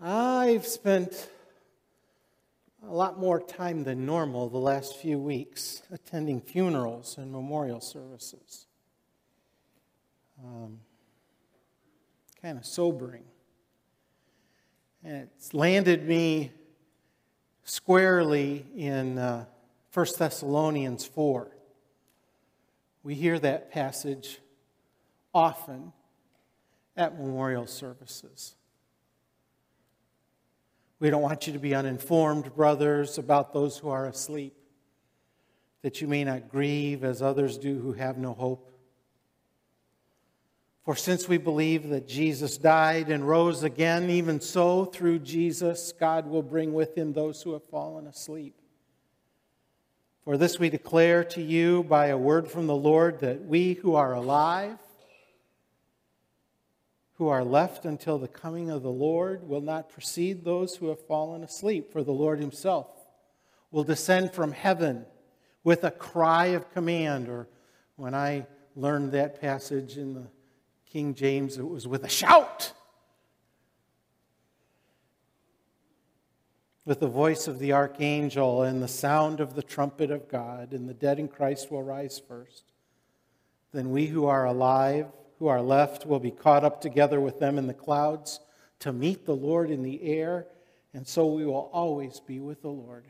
I've spent a lot more time than normal the last few weeks attending funerals and memorial services. Um, kind of sobering. And it's landed me squarely in uh, 1 Thessalonians 4. We hear that passage often at memorial services. We don't want you to be uninformed, brothers, about those who are asleep, that you may not grieve as others do who have no hope. For since we believe that Jesus died and rose again, even so, through Jesus, God will bring with him those who have fallen asleep. For this we declare to you by a word from the Lord that we who are alive, who are left until the coming of the Lord will not precede those who have fallen asleep, for the Lord himself will descend from heaven with a cry of command. Or when I learned that passage in the King James, it was with a shout. With the voice of the archangel and the sound of the trumpet of God, and the dead in Christ will rise first. Then we who are alive, who are left will be caught up together with them in the clouds to meet the Lord in the air, and so we will always be with the Lord.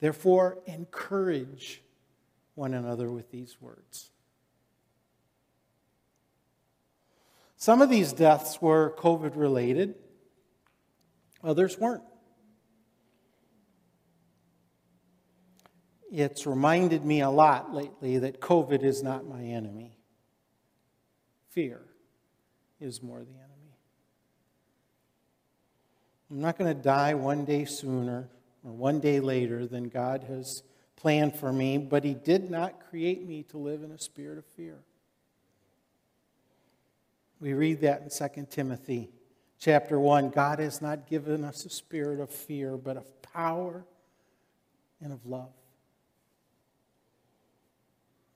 Therefore, encourage one another with these words. Some of these deaths were COVID related, others weren't. It's reminded me a lot lately that COVID is not my enemy fear is more the enemy. I'm not going to die one day sooner or one day later than God has planned for me, but He did not create me to live in a spirit of fear. We read that in 2 Timothy chapter 1. God has not given us a spirit of fear, but of power and of love.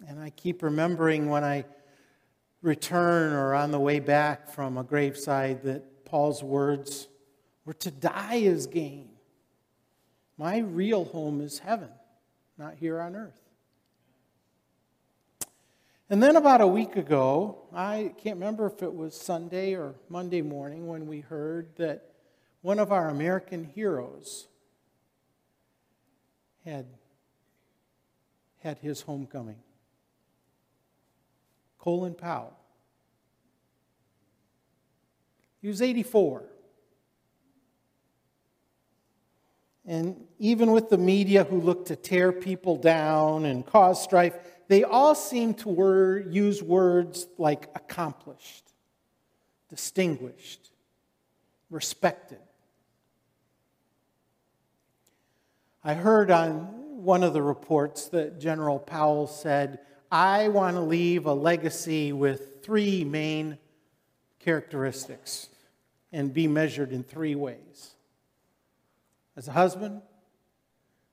And I keep remembering when I return or on the way back from a graveside that Paul's words were to die is gain. My real home is heaven, not here on earth. And then about a week ago, I can't remember if it was Sunday or Monday morning when we heard that one of our American heroes had had his homecoming. Colin Powell. He was 84. And even with the media who look to tear people down and cause strife, they all seem to word, use words like accomplished, distinguished, respected. I heard on one of the reports that General Powell said I want to leave a legacy with three main characteristics and be measured in three ways as a husband,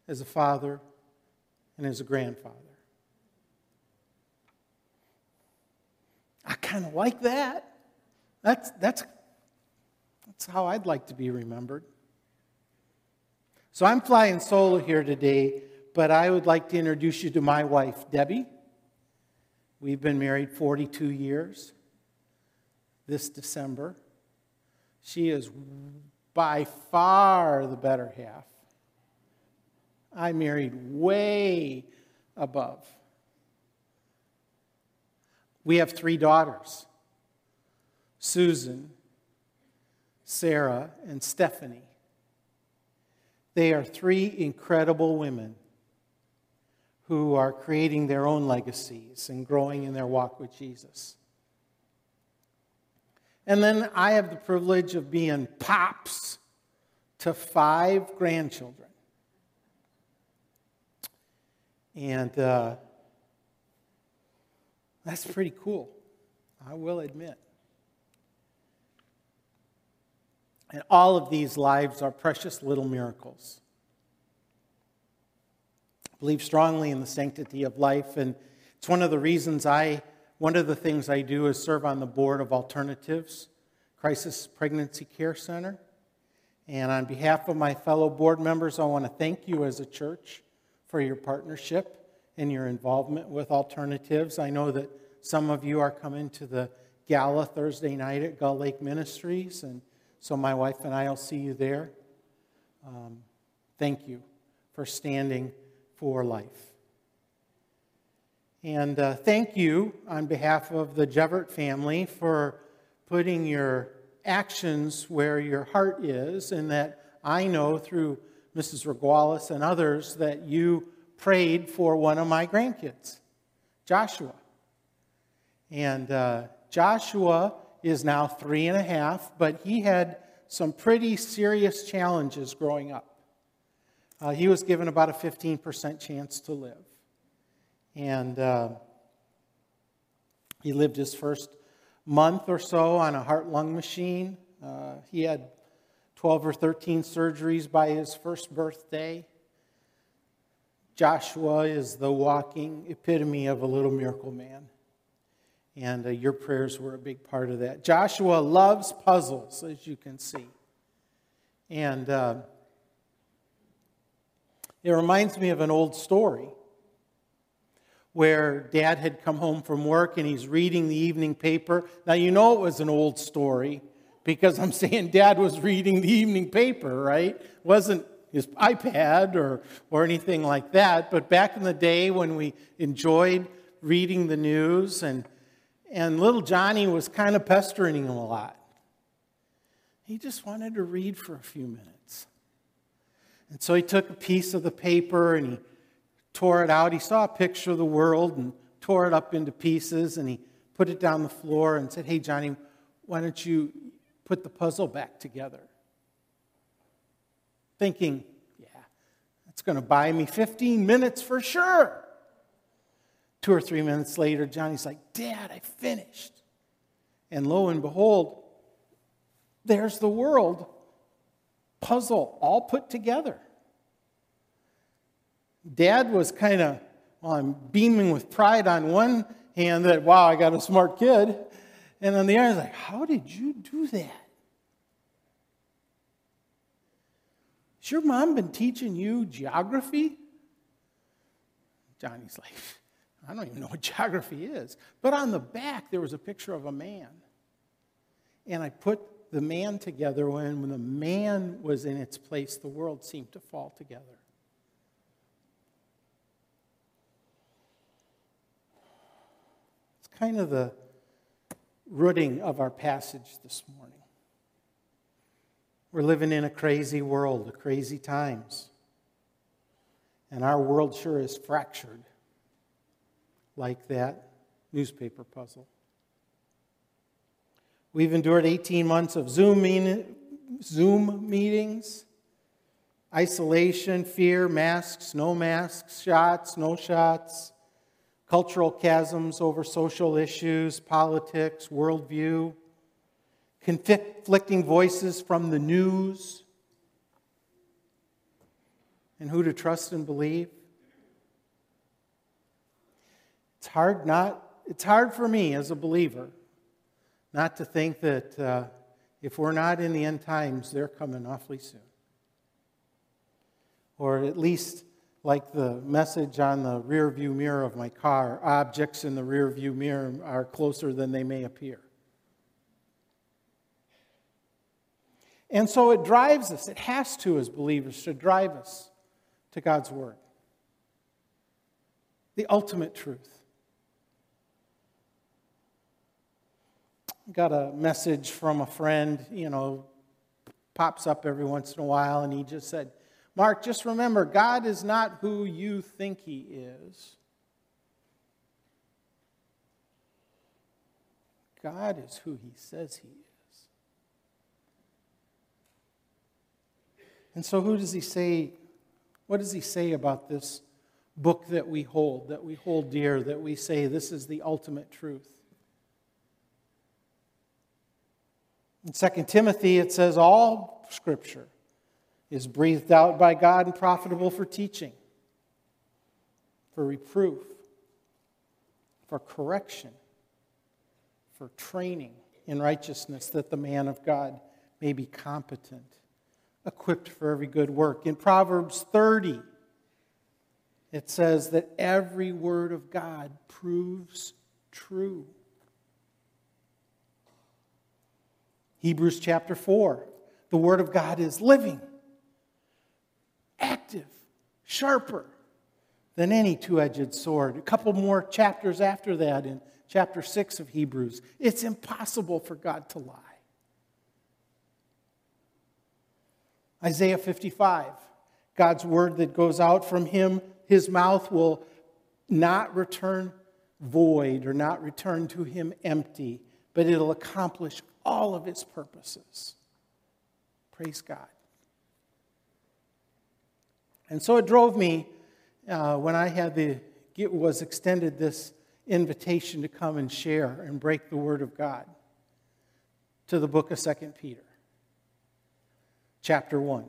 as a father, and as a grandfather. I kind of like that. That's, that's, that's how I'd like to be remembered. So I'm flying solo here today, but I would like to introduce you to my wife, Debbie. We've been married 42 years this December. She is by far the better half. I married way above. We have three daughters Susan, Sarah, and Stephanie. They are three incredible women who are creating their own legacies and growing in their walk with Jesus. And then I have the privilege of being pops to five grandchildren. And uh, that's pretty cool, I will admit. And all of these lives are precious little miracles believe strongly in the sanctity of life, and it's one of the reasons I, one of the things I do is serve on the board of alternatives Crisis Pregnancy Care Center. And on behalf of my fellow board members, I want to thank you as a church for your partnership and your involvement with alternatives. I know that some of you are coming to the gala Thursday night at Gull Lake Ministries, and so my wife and I will see you there. Um, thank you for standing for life. And uh, thank you on behalf of the Jevert family for putting your actions where your heart is, and that I know through Mrs. Regalis and others that you prayed for one of my grandkids, Joshua. And uh, Joshua is now three and a half, but he had some pretty serious challenges growing up. Uh, he was given about a 15% chance to live. And uh, he lived his first month or so on a heart lung machine. Uh, he had 12 or 13 surgeries by his first birthday. Joshua is the walking epitome of a little miracle man. And uh, your prayers were a big part of that. Joshua loves puzzles, as you can see. And uh, it reminds me of an old story where dad had come home from work and he's reading the evening paper. Now, you know it was an old story because I'm saying dad was reading the evening paper, right? It wasn't his iPad or, or anything like that. But back in the day when we enjoyed reading the news, and, and little Johnny was kind of pestering him a lot. He just wanted to read for a few minutes. And so he took a piece of the paper and he tore it out. He saw a picture of the world and tore it up into pieces and he put it down the floor and said, Hey, Johnny, why don't you put the puzzle back together? Thinking, yeah, that's going to buy me 15 minutes for sure. Two or three minutes later, Johnny's like, Dad, I finished. And lo and behold, there's the world puzzle all put together. Dad was kind of, well, I'm beaming with pride on one hand that, wow, I got a smart kid. And on the other, like, how did you do that? Has your mom been teaching you geography? Johnny's like, I don't even know what geography is. But on the back, there was a picture of a man. And I put the man together when, when the man was in its place, the world seemed to fall together. It's kind of the rooting of our passage this morning. We're living in a crazy world, a crazy times. And our world sure is fractured like that newspaper puzzle. We've endured 18 months of Zoom, mean, Zoom meetings, isolation, fear, masks, no masks, shots, no shots, cultural chasms over social issues, politics, worldview, conflicting voices from the news, and who to trust and believe. It's hard not it's hard for me as a believer not to think that uh, if we're not in the end times, they're coming awfully soon. Or at least, like the message on the rear view mirror of my car, objects in the rear view mirror are closer than they may appear. And so it drives us, it has to, as believers, to drive us to God's Word. The ultimate truth. Got a message from a friend, you know, pops up every once in a while, and he just said, Mark, just remember, God is not who you think he is. God is who he says he is. And so, who does he say? What does he say about this book that we hold, that we hold dear, that we say this is the ultimate truth? In 2 Timothy, it says, All scripture is breathed out by God and profitable for teaching, for reproof, for correction, for training in righteousness, that the man of God may be competent, equipped for every good work. In Proverbs 30, it says that every word of God proves true. Hebrews chapter 4, the word of God is living, active, sharper than any two edged sword. A couple more chapters after that in chapter 6 of Hebrews. It's impossible for God to lie. Isaiah 55, God's word that goes out from him, his mouth will not return void or not return to him empty, but it'll accomplish all of its purposes. Praise God. And so it drove me uh, when I had the was extended this invitation to come and share and break the word of God to the book of Second Peter, chapter 1.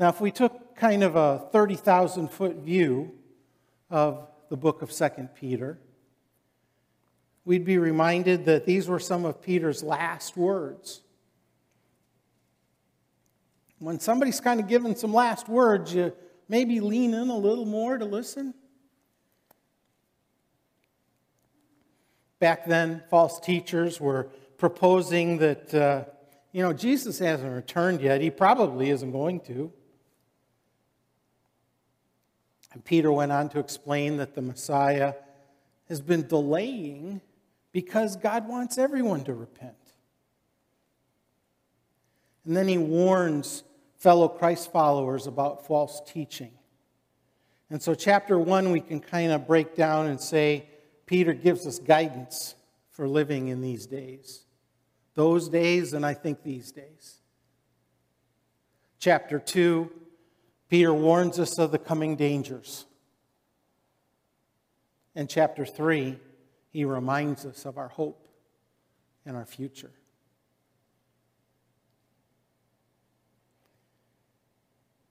Now, if we took kind of a 30,000 foot view of the book of Second Peter, we'd be reminded that these were some of Peter's last words. When somebody's kind of given some last words, you maybe lean in a little more to listen. Back then, false teachers were proposing that, uh, you know, Jesus hasn't returned yet. He probably isn't going to. And Peter went on to explain that the Messiah has been delaying because God wants everyone to repent. And then he warns fellow Christ followers about false teaching. And so, chapter one, we can kind of break down and say, Peter gives us guidance for living in these days. Those days, and I think these days. Chapter 2, Peter warns us of the coming dangers. And chapter 3, he reminds us of our hope and our future.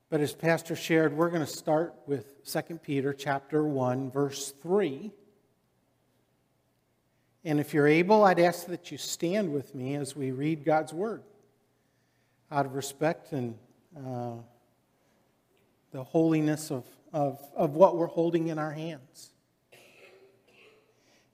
But as Pastor shared, we're going to start with 2 Peter chapter 1 verse 3. And if you're able, I'd ask that you stand with me as we read God's Word out of respect and uh, the holiness of, of, of what we're holding in our hands.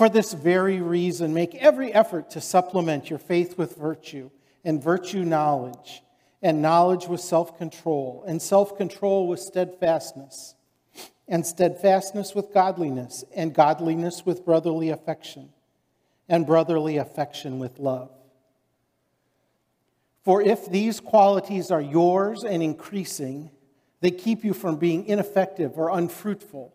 For this very reason, make every effort to supplement your faith with virtue, and virtue knowledge, and knowledge with self control, and self control with steadfastness, and steadfastness with godliness, and godliness with brotherly affection and brotherly affection with love. For if these qualities are yours and increasing, they keep you from being ineffective or unfruitful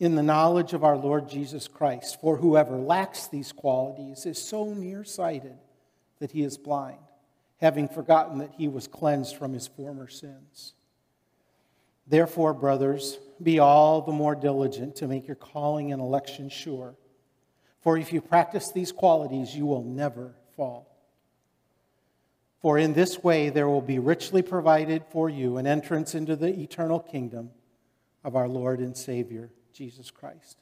in the knowledge of our Lord Jesus Christ. For whoever lacks these qualities is so nearsighted that he is blind, having forgotten that he was cleansed from his former sins. Therefore, brothers, be all the more diligent to make your calling and election sure. For if you practice these qualities, you will never fall. For in this way there will be richly provided for you an entrance into the eternal kingdom of our Lord and Savior, Jesus Christ.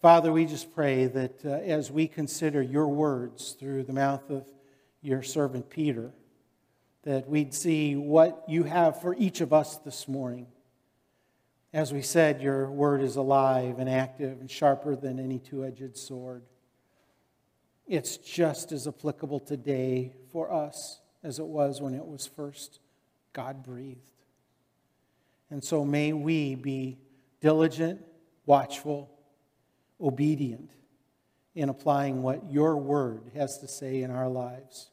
Father, we just pray that uh, as we consider your words through the mouth of your servant Peter, that we'd see what you have for each of us this morning. As we said, your word is alive and active and sharper than any two edged sword. It's just as applicable today for us as it was when it was first God breathed. And so may we be diligent, watchful, obedient in applying what your word has to say in our lives.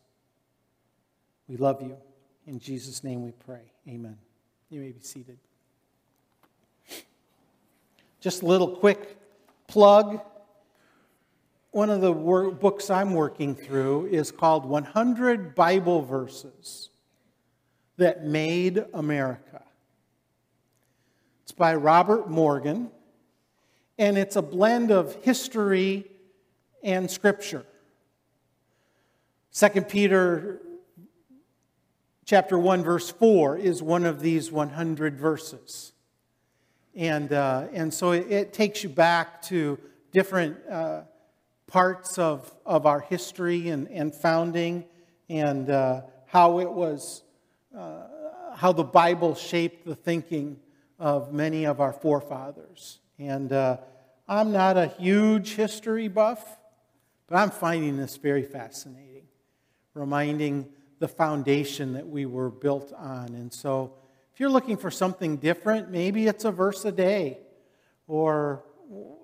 We love you. In Jesus' name we pray. Amen. You may be seated. Just a little quick plug. one of the wor- books I'm working through is called 100 Bible Verses That Made America. It's by Robert Morgan, and it's a blend of history and scripture. 2 Peter chapter 1 verse 4 is one of these 100 verses. And, uh, and so it, it, takes you back to different uh, parts of, of our history and, and founding and uh, how it was, uh, how the Bible shaped the thinking of many of our forefathers. And uh, I'm not a huge history buff, but I'm finding this very fascinating, reminding the foundation that we were built on. And so, if you're looking for something different, maybe it's a verse a day, or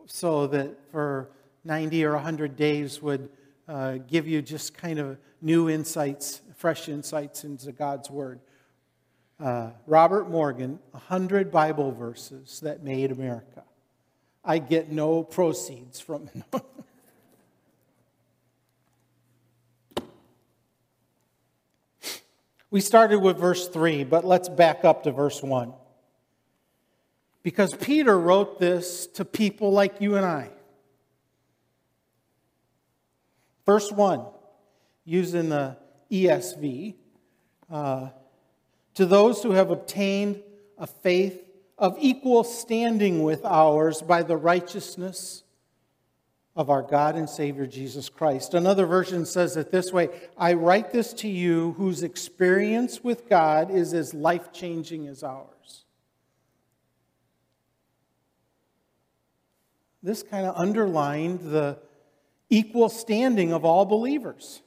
so that for 90 or 100 days would uh, give you just kind of new insights, fresh insights into God's Word. Uh, Robert Morgan, 100 Bible verses that made America. I get no proceeds from it. we started with verse 3, but let's back up to verse 1. Because Peter wrote this to people like you and I. Verse 1, using the ESV, uh, to those who have obtained a faith of equal standing with ours by the righteousness of our God and Savior Jesus Christ. Another version says it this way I write this to you whose experience with God is as life changing as ours. This kind of underlined the equal standing of all believers.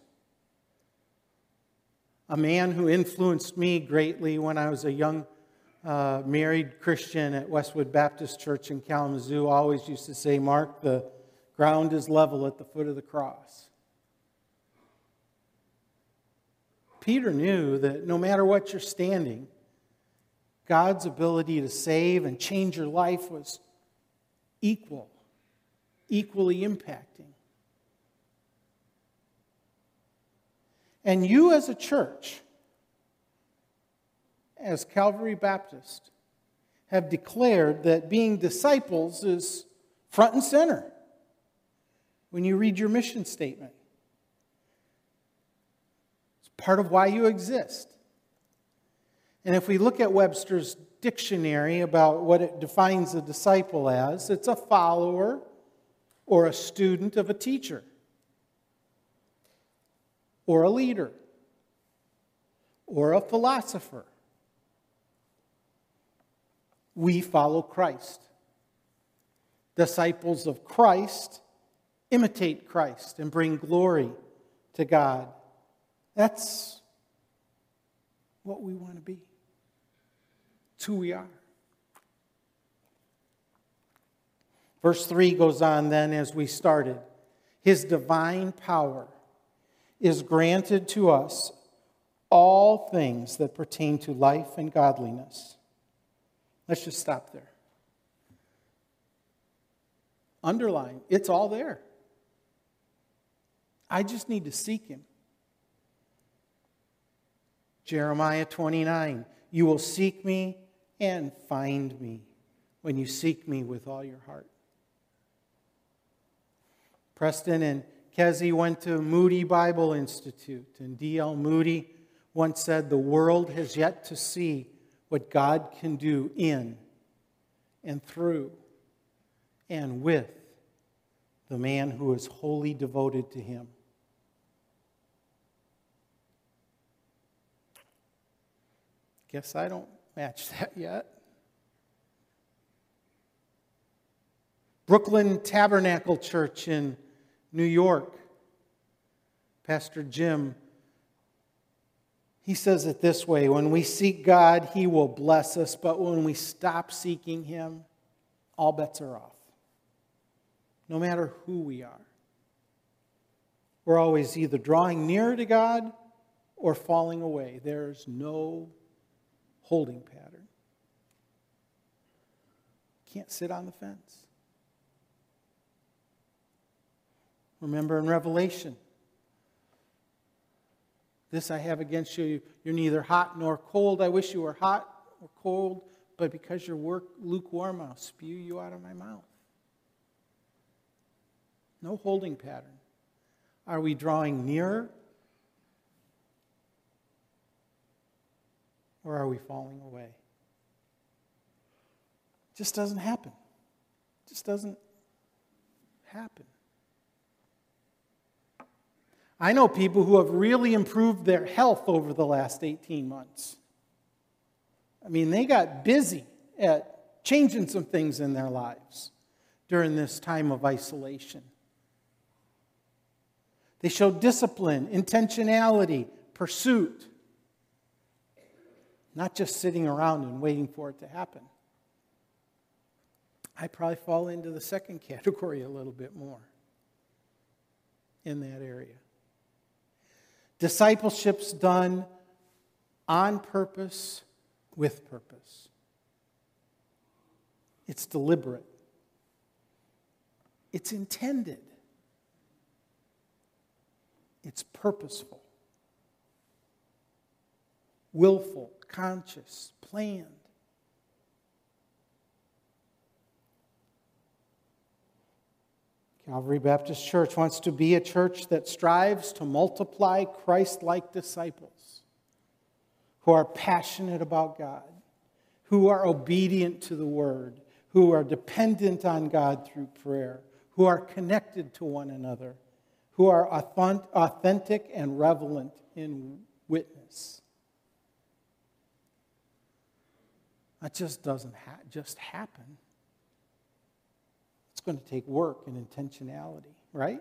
A man who influenced me greatly when I was a young uh, married Christian at Westwood Baptist Church in Kalamazoo always used to say, Mark, the ground is level at the foot of the cross. Peter knew that no matter what you're standing, God's ability to save and change your life was equal, equally impacting. And you, as a church, as Calvary Baptist, have declared that being disciples is front and center when you read your mission statement. It's part of why you exist. And if we look at Webster's dictionary about what it defines a disciple as, it's a follower or a student of a teacher or a leader or a philosopher. We follow Christ. Disciples of Christ imitate Christ and bring glory to God. That's what we want to be. It's who we are. Verse 3 goes on then as we started. His divine power is granted to us all things that pertain to life and godliness. Let's just stop there. Underline, it's all there. I just need to seek Him. Jeremiah 29 You will seek me and find me when you seek me with all your heart. Preston and Kezi went to Moody Bible Institute, and D.L. Moody once said, The world has yet to see what God can do in and through and with the man who is wholly devoted to Him. Guess I don't match that yet. Brooklyn Tabernacle Church in New York, Pastor Jim, he says it this way when we seek God, he will bless us, but when we stop seeking him, all bets are off. No matter who we are. We're always either drawing nearer to God or falling away. There's no holding pattern. Can't sit on the fence. Remember in Revelation, this I have against you. You're neither hot nor cold. I wish you were hot or cold, but because you're lukewarm, I'll spew you out of my mouth. No holding pattern. Are we drawing nearer? Or are we falling away? It just doesn't happen. It just doesn't happen. I know people who have really improved their health over the last 18 months. I mean, they got busy at changing some things in their lives during this time of isolation. They showed discipline, intentionality, pursuit, not just sitting around and waiting for it to happen. I probably fall into the second category a little bit more in that area. Discipleship's done on purpose, with purpose. It's deliberate, it's intended, it's purposeful, willful, conscious, planned. Calvary Baptist Church wants to be a church that strives to multiply Christ like disciples who are passionate about God, who are obedient to the Word, who are dependent on God through prayer, who are connected to one another, who are authentic and relevant in witness. That just doesn't ha- just happen going to take work and intentionality, right?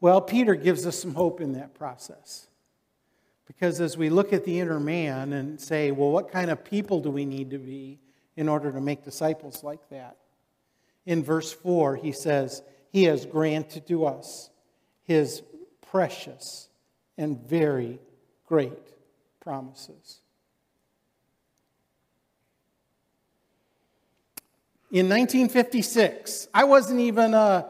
Well, Peter gives us some hope in that process. Because as we look at the inner man and say, well, what kind of people do we need to be in order to make disciples like that? In verse 4, he says, He has granted to us His precious and very great promises. In 1956, I wasn't even a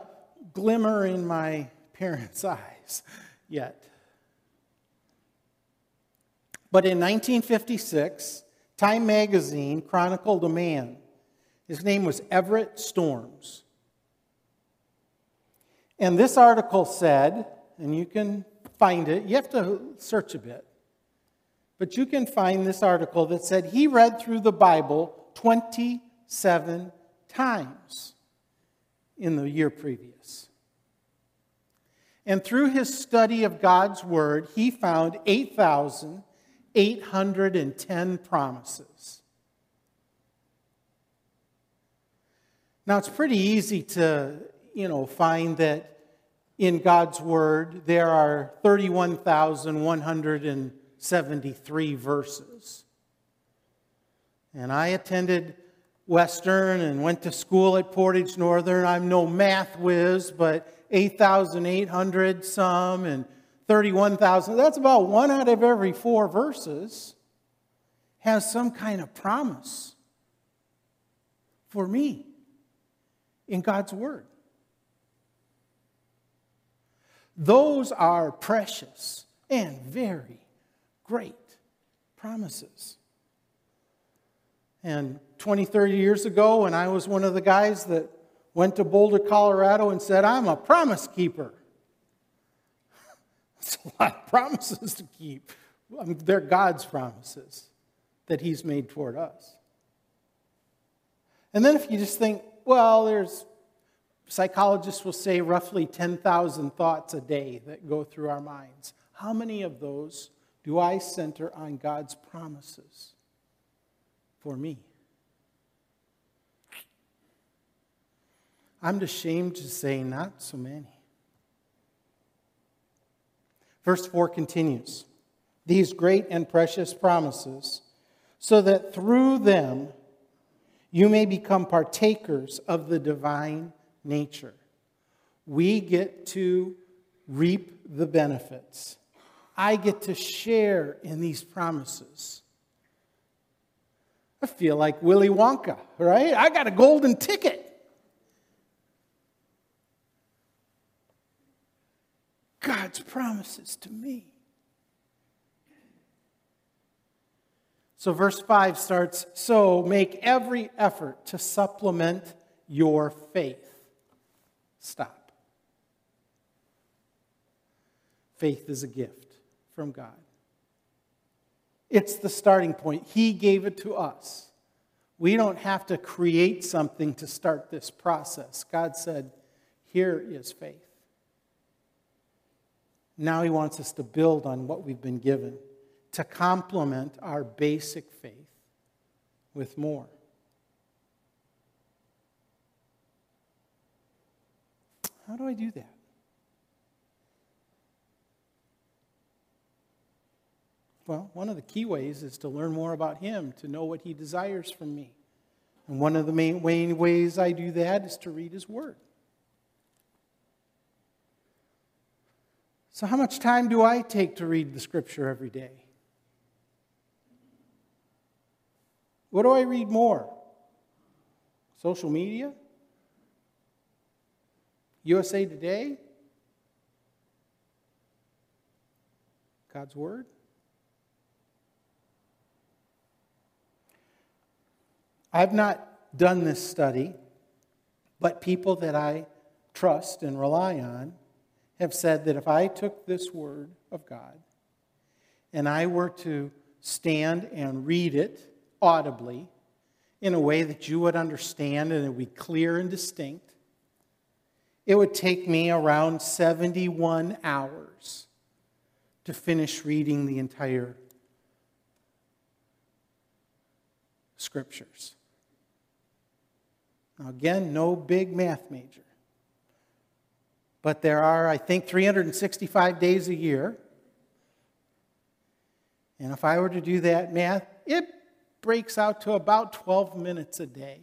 glimmer in my parents' eyes yet. But in 1956, Time magazine chronicled a man. His name was Everett Storms. And this article said, and you can find it, you have to search a bit, but you can find this article that said he read through the Bible 27 times in the year previous. And through his study of God's Word, he found 8,810 promises. Now, it's pretty easy to, you know, find that in God's Word there are 31,173 verses. And I attended Western and went to school at Portage Northern. I'm no math whiz, but 8,800 some and 31,000. That's about one out of every four verses has some kind of promise for me in God's Word. Those are precious and very great promises. And 20, 30 years ago, when I was one of the guys that went to Boulder, Colorado, and said, I'm a promise keeper. It's a lot of promises to keep. they're God's promises that He's made toward us. And then if you just think, well, there's psychologists will say roughly 10,000 thoughts a day that go through our minds. How many of those do I center on God's promises? for me. I'm ashamed to say, not so many. Verse 4 continues These great and precious promises, so that through them you may become partakers of the divine nature. We get to reap the benefits. I get to share in these promises. I feel like Willy Wonka, right? I got a golden ticket. God's promises to me. So, verse 5 starts So make every effort to supplement your faith. Stop. Faith is a gift from God. It's the starting point. He gave it to us. We don't have to create something to start this process. God said, Here is faith. Now He wants us to build on what we've been given, to complement our basic faith with more. How do I do that? Well, one of the key ways is to learn more about Him, to know what He desires from me. And one of the main ways I do that is to read His Word. So, how much time do I take to read the Scripture every day? What do I read more? Social media? USA Today? God's Word? I've not done this study, but people that I trust and rely on have said that if I took this Word of God and I were to stand and read it audibly in a way that you would understand and it would be clear and distinct, it would take me around 71 hours to finish reading the entire scriptures. Now, again, no big math major. But there are, I think, 365 days a year. And if I were to do that math, it breaks out to about 12 minutes a day.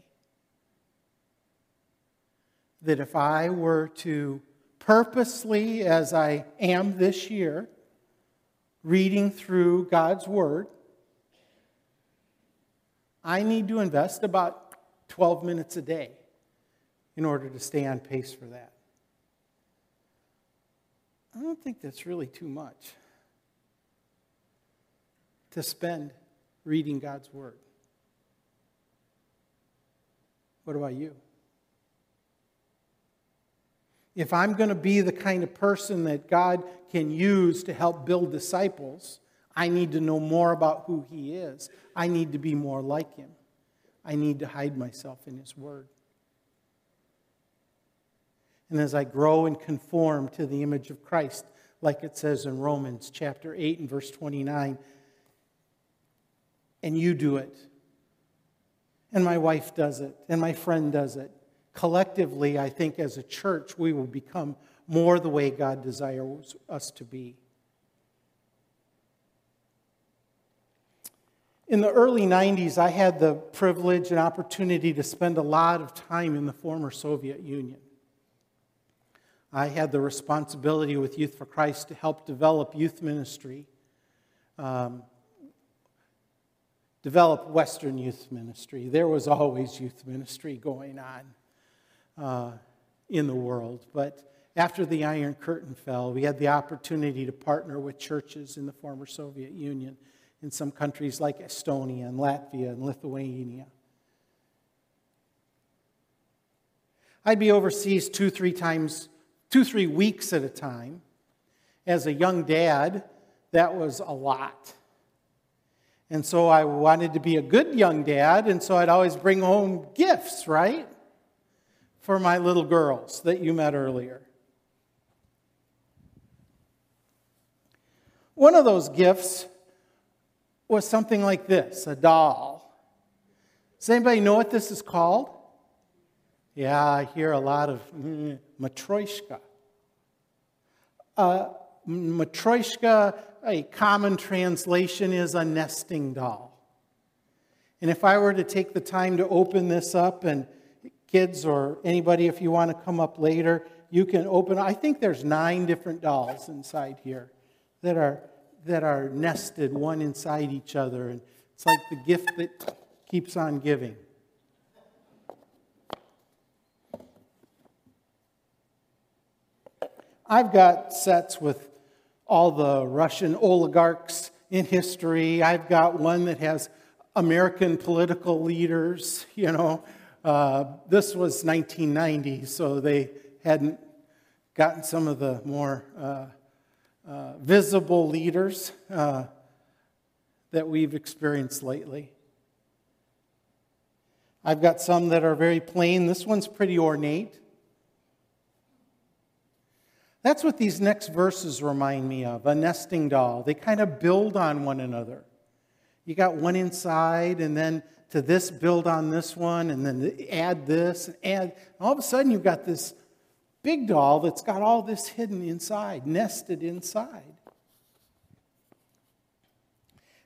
That if I were to purposely, as I am this year, reading through God's Word, I need to invest about 12 minutes a day in order to stay on pace for that. I don't think that's really too much to spend reading God's Word. What about you? If I'm going to be the kind of person that God can use to help build disciples, I need to know more about who He is. I need to be more like Him. I need to hide myself in His Word. And as I grow and conform to the image of Christ, like it says in Romans chapter 8 and verse 29, and you do it, and my wife does it, and my friend does it. Collectively, I think as a church, we will become more the way God desires us to be. In the early 90s, I had the privilege and opportunity to spend a lot of time in the former Soviet Union. I had the responsibility with Youth for Christ to help develop youth ministry, um, develop Western youth ministry. There was always youth ministry going on uh, in the world. But after the Iron Curtain fell, we had the opportunity to partner with churches in the former Soviet Union in some countries like Estonia and Latvia and Lithuania. I'd be overseas two, three times, two, three weeks at a time. As a young dad, that was a lot. And so I wanted to be a good young dad, and so I'd always bring home gifts, right? For my little girls that you met earlier. One of those gifts was something like this a doll. Does anybody know what this is called? Yeah, I hear a lot of mm, matryoshka. Uh, matryoshka, a common translation is a nesting doll. And if I were to take the time to open this up, and kids or anybody, if you want to come up later, you can open. I think there's nine different dolls inside here that are that are nested one inside each other. And it's like the gift that keeps on giving. I've got sets with all the Russian oligarchs in history. I've got one that has American political leaders, you know. Uh, this was 1990, so they hadn't gotten some of the more uh, uh, visible leaders uh, that we've experienced lately. I've got some that are very plain. This one's pretty ornate. That's what these next verses remind me of a nesting doll. They kind of build on one another. You got one inside, and then to this, build on this one, and then add this, and add. All of a sudden, you've got this big doll that's got all this hidden inside, nested inside.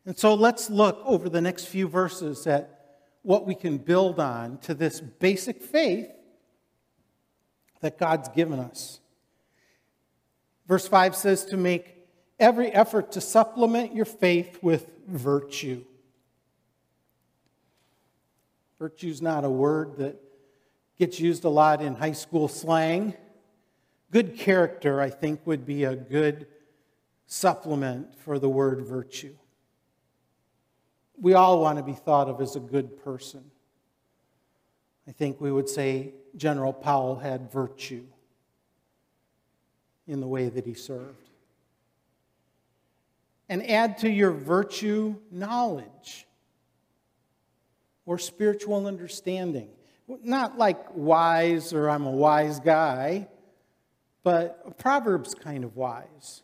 And so let's look over the next few verses at what we can build on to this basic faith that God's given us. Verse 5 says to make every effort to supplement your faith with virtue. Virtue is not a word that gets used a lot in high school slang. Good character, I think, would be a good supplement for the word virtue. We all want to be thought of as a good person. I think we would say General Powell had virtue in the way that he served. And add to your virtue knowledge or spiritual understanding. Not like wise or I'm a wise guy, but Proverbs kind of wise.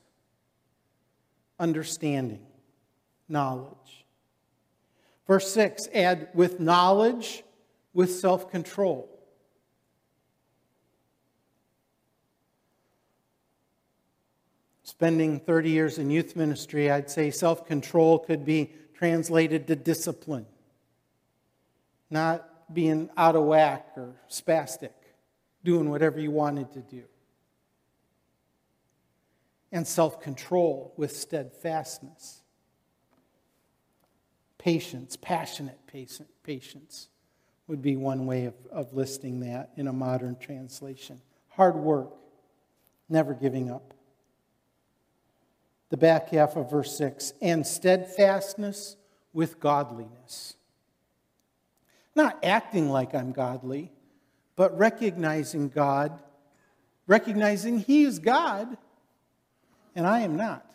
Understanding, knowledge. Verse 6 add with knowledge, with self control. Spending 30 years in youth ministry, I'd say self control could be translated to discipline, not being out of whack or spastic, doing whatever you wanted to do. And self control with steadfastness. Patience, passionate patience would be one way of, of listing that in a modern translation. Hard work, never giving up the back half of verse 6 and steadfastness with godliness. Not acting like I'm godly, but recognizing God, recognizing He is God and I am not.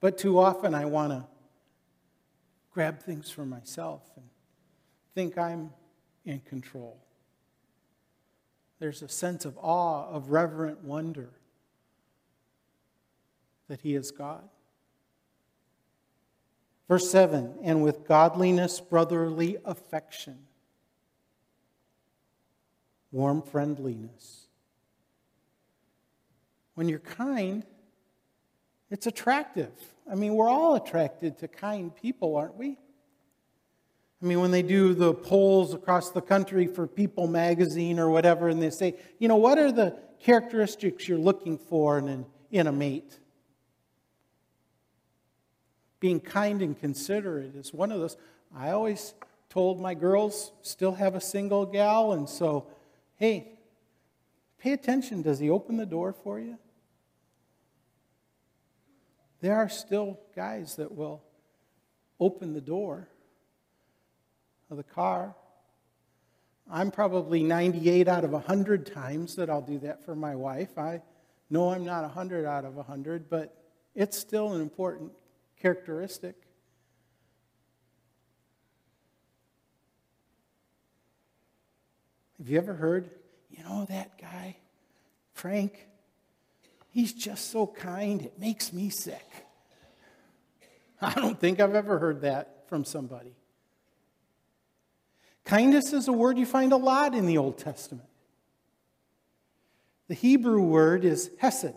But too often I want to grab things for myself and think I'm in control. There's a sense of awe, of reverent wonder that he is God. Verse 7 and with godliness, brotherly affection, warm friendliness. When you're kind, it's attractive. I mean, we're all attracted to kind people, aren't we? I mean, when they do the polls across the country for People magazine or whatever, and they say, you know, what are the characteristics you're looking for in, in a mate? Being kind and considerate is one of those. I always told my girls, still have a single gal, and so, hey, pay attention. Does he open the door for you? There are still guys that will open the door of the car. I'm probably 98 out of 100 times that I'll do that for my wife. I know I'm not 100 out of 100, but it's still an important characteristic. Have you ever heard, you know, that guy, Frank? He's just so kind, it makes me sick. I don't think I've ever heard that from somebody. Kindness is a word you find a lot in the Old Testament. The Hebrew word is hesed,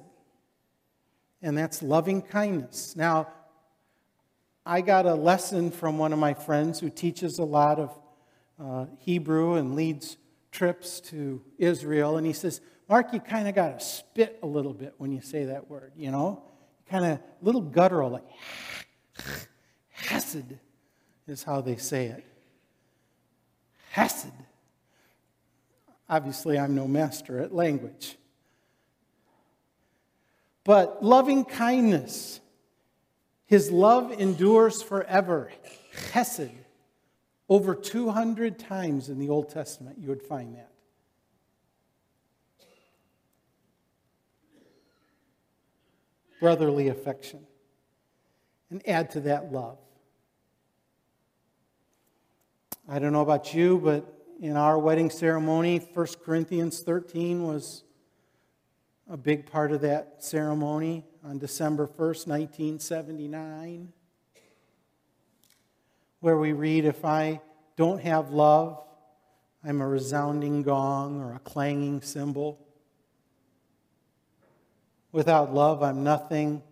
and that's loving kindness. Now, I got a lesson from one of my friends who teaches a lot of uh, Hebrew and leads trips to Israel. And he says, Mark, you kind of got to spit a little bit when you say that word, you know? Kind of little guttural, like hesed is how they say it. Hesed. Obviously, I'm no master at language. But loving kindness, his love endures forever. Chesed, over 200 times in the Old Testament, you would find that. Brotherly affection. And add to that love. I don't know about you, but in our wedding ceremony, 1 Corinthians 13 was a big part of that ceremony on December 1st, 1979, where we read, If I don't have love, I'm a resounding gong or a clanging cymbal. Without love, I'm nothing.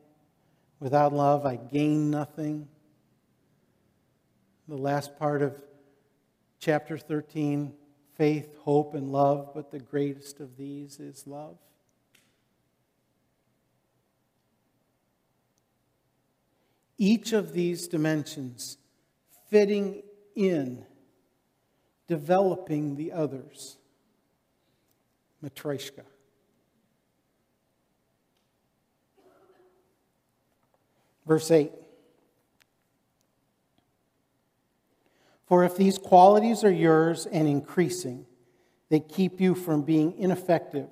Without love, I gain nothing. The last part of chapter 13 faith, hope, and love, but the greatest of these is love. Each of these dimensions fitting in, developing the others. Matryoshka. Verse 8. For if these qualities are yours and increasing, they keep you from being ineffective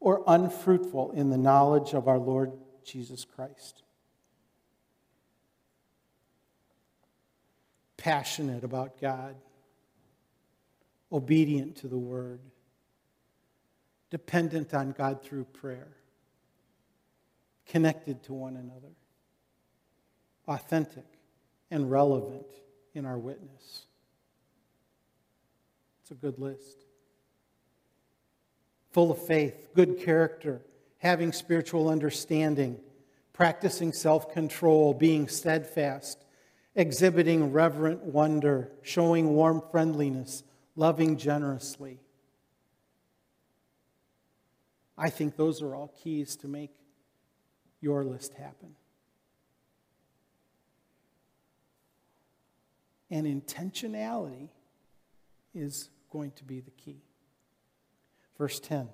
or unfruitful in the knowledge of our Lord Jesus Christ. Passionate about God, obedient to the word, dependent on God through prayer, connected to one another, authentic and relevant in our witness. It's a good list. Full of faith, good character, having spiritual understanding, practicing self control, being steadfast, exhibiting reverent wonder, showing warm friendliness, loving generously. I think those are all keys to make your list happen. And intentionality is going to be the key. Verse 10.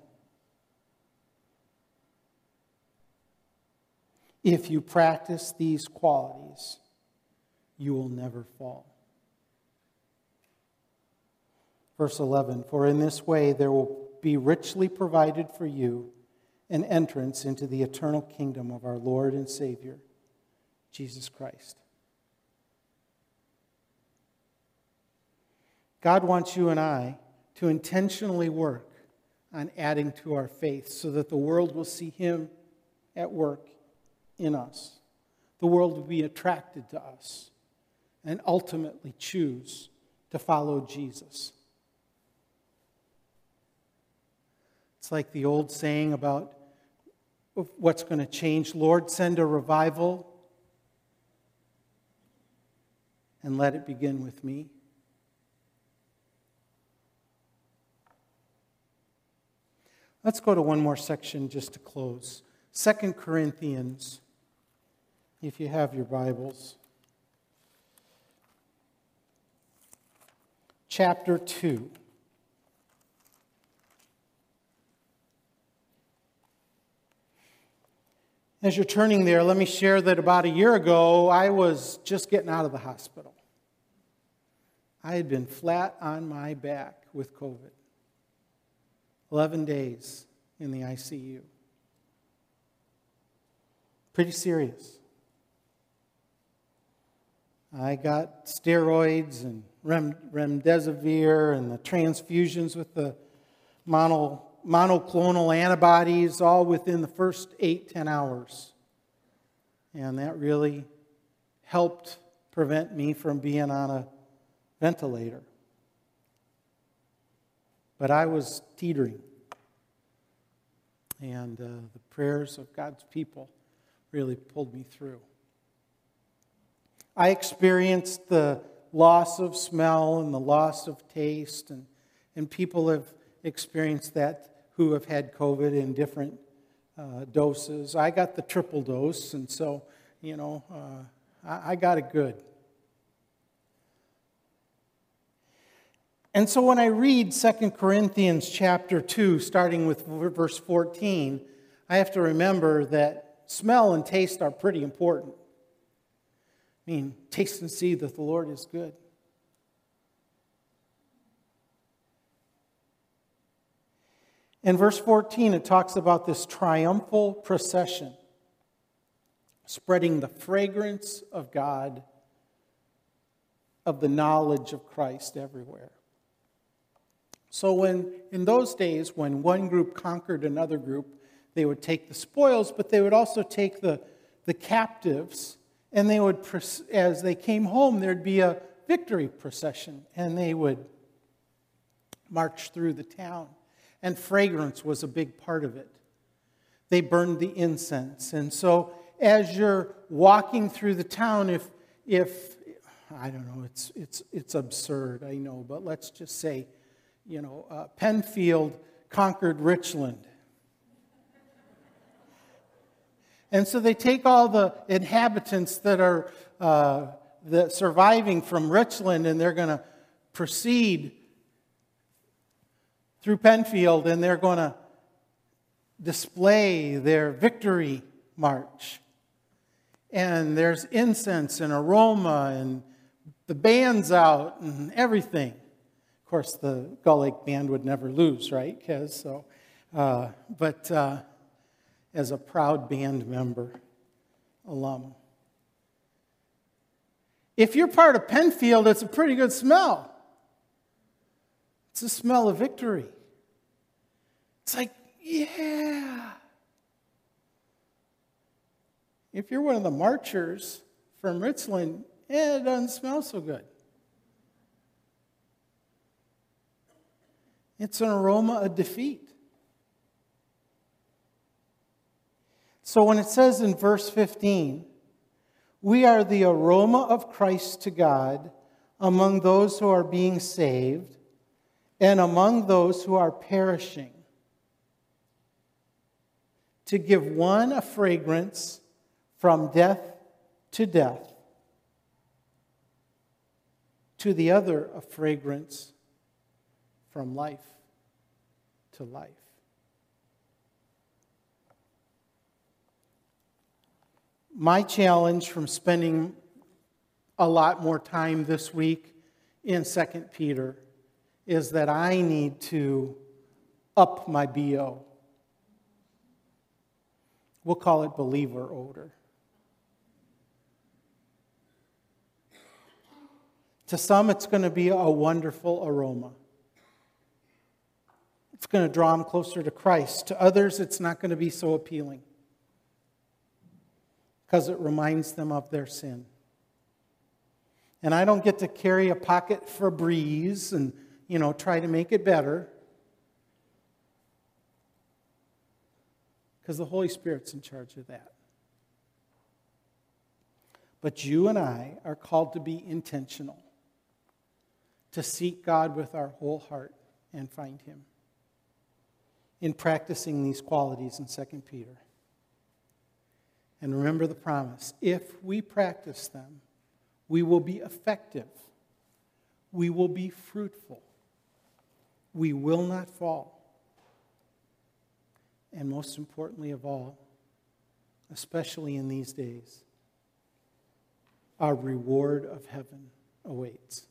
If you practice these qualities, you will never fall. Verse 11 For in this way there will be richly provided for you an entrance into the eternal kingdom of our Lord and Savior, Jesus Christ. God wants you and I to intentionally work on adding to our faith so that the world will see Him at work in us. The world will be attracted to us and ultimately choose to follow Jesus. It's like the old saying about what's going to change Lord, send a revival and let it begin with me. Let's go to one more section just to close. Second Corinthians, if you have your Bibles. Chapter 2. As you're turning there, let me share that about a year ago, I was just getting out of the hospital. I had been flat on my back with COVID. 11 days in the ICU. Pretty serious. I got steroids and rem- remdesivir and the transfusions with the mono, monoclonal antibodies all within the first eight, ten hours. And that really helped prevent me from being on a ventilator but I was teetering. And uh, the prayers of God's people really pulled me through. I experienced the loss of smell and the loss of taste, and, and people have experienced that who have had COVID in different uh, doses. I got the triple dose, and so, you know, uh, I, I got it good. And so when I read 2 Corinthians chapter 2, starting with verse 14, I have to remember that smell and taste are pretty important. I mean, taste and see that the Lord is good. In verse 14, it talks about this triumphal procession, spreading the fragrance of God, of the knowledge of Christ everywhere. So, when in those days, when one group conquered another group, they would take the spoils, but they would also take the, the captives, and they would, as they came home, there'd be a victory procession, and they would march through the town and fragrance was a big part of it. They burned the incense. And so as you're walking through the town, if, if I don't know, it's, it's, it's absurd, I know, but let's just say, you know, uh, Pennfield conquered Richland. And so they take all the inhabitants that are uh, the surviving from Richland and they're going to proceed through Pennfield and they're going to display their victory march. And there's incense and aroma and the band's out and everything. Of course, the Gull Lake band would never lose, right, Kez? So, uh, but uh, as a proud band member, alum. If you're part of Pennfield, it's a pretty good smell. It's a smell of victory. It's like, yeah. If you're one of the marchers from Richland, eh, it doesn't smell so good. It's an aroma of defeat. So when it says in verse 15, we are the aroma of Christ to God among those who are being saved and among those who are perishing to give one a fragrance from death to death, to the other a fragrance from life to life. My challenge from spending a lot more time this week in 2 Peter is that I need to up my BO. We'll call it believer odor. To some, it's going to be a wonderful aroma. It's going to draw them closer to Christ. To others, it's not going to be so appealing because it reminds them of their sin. And I don't get to carry a pocket Febreze and, you know, try to make it better. because the Holy Spirit's in charge of that. But you and I are called to be intentional, to seek God with our whole heart and find Him in practicing these qualities in 2 Peter. And remember the promise if we practice them, we will be effective, we will be fruitful, we will not fall. And most importantly of all, especially in these days, our reward of heaven awaits.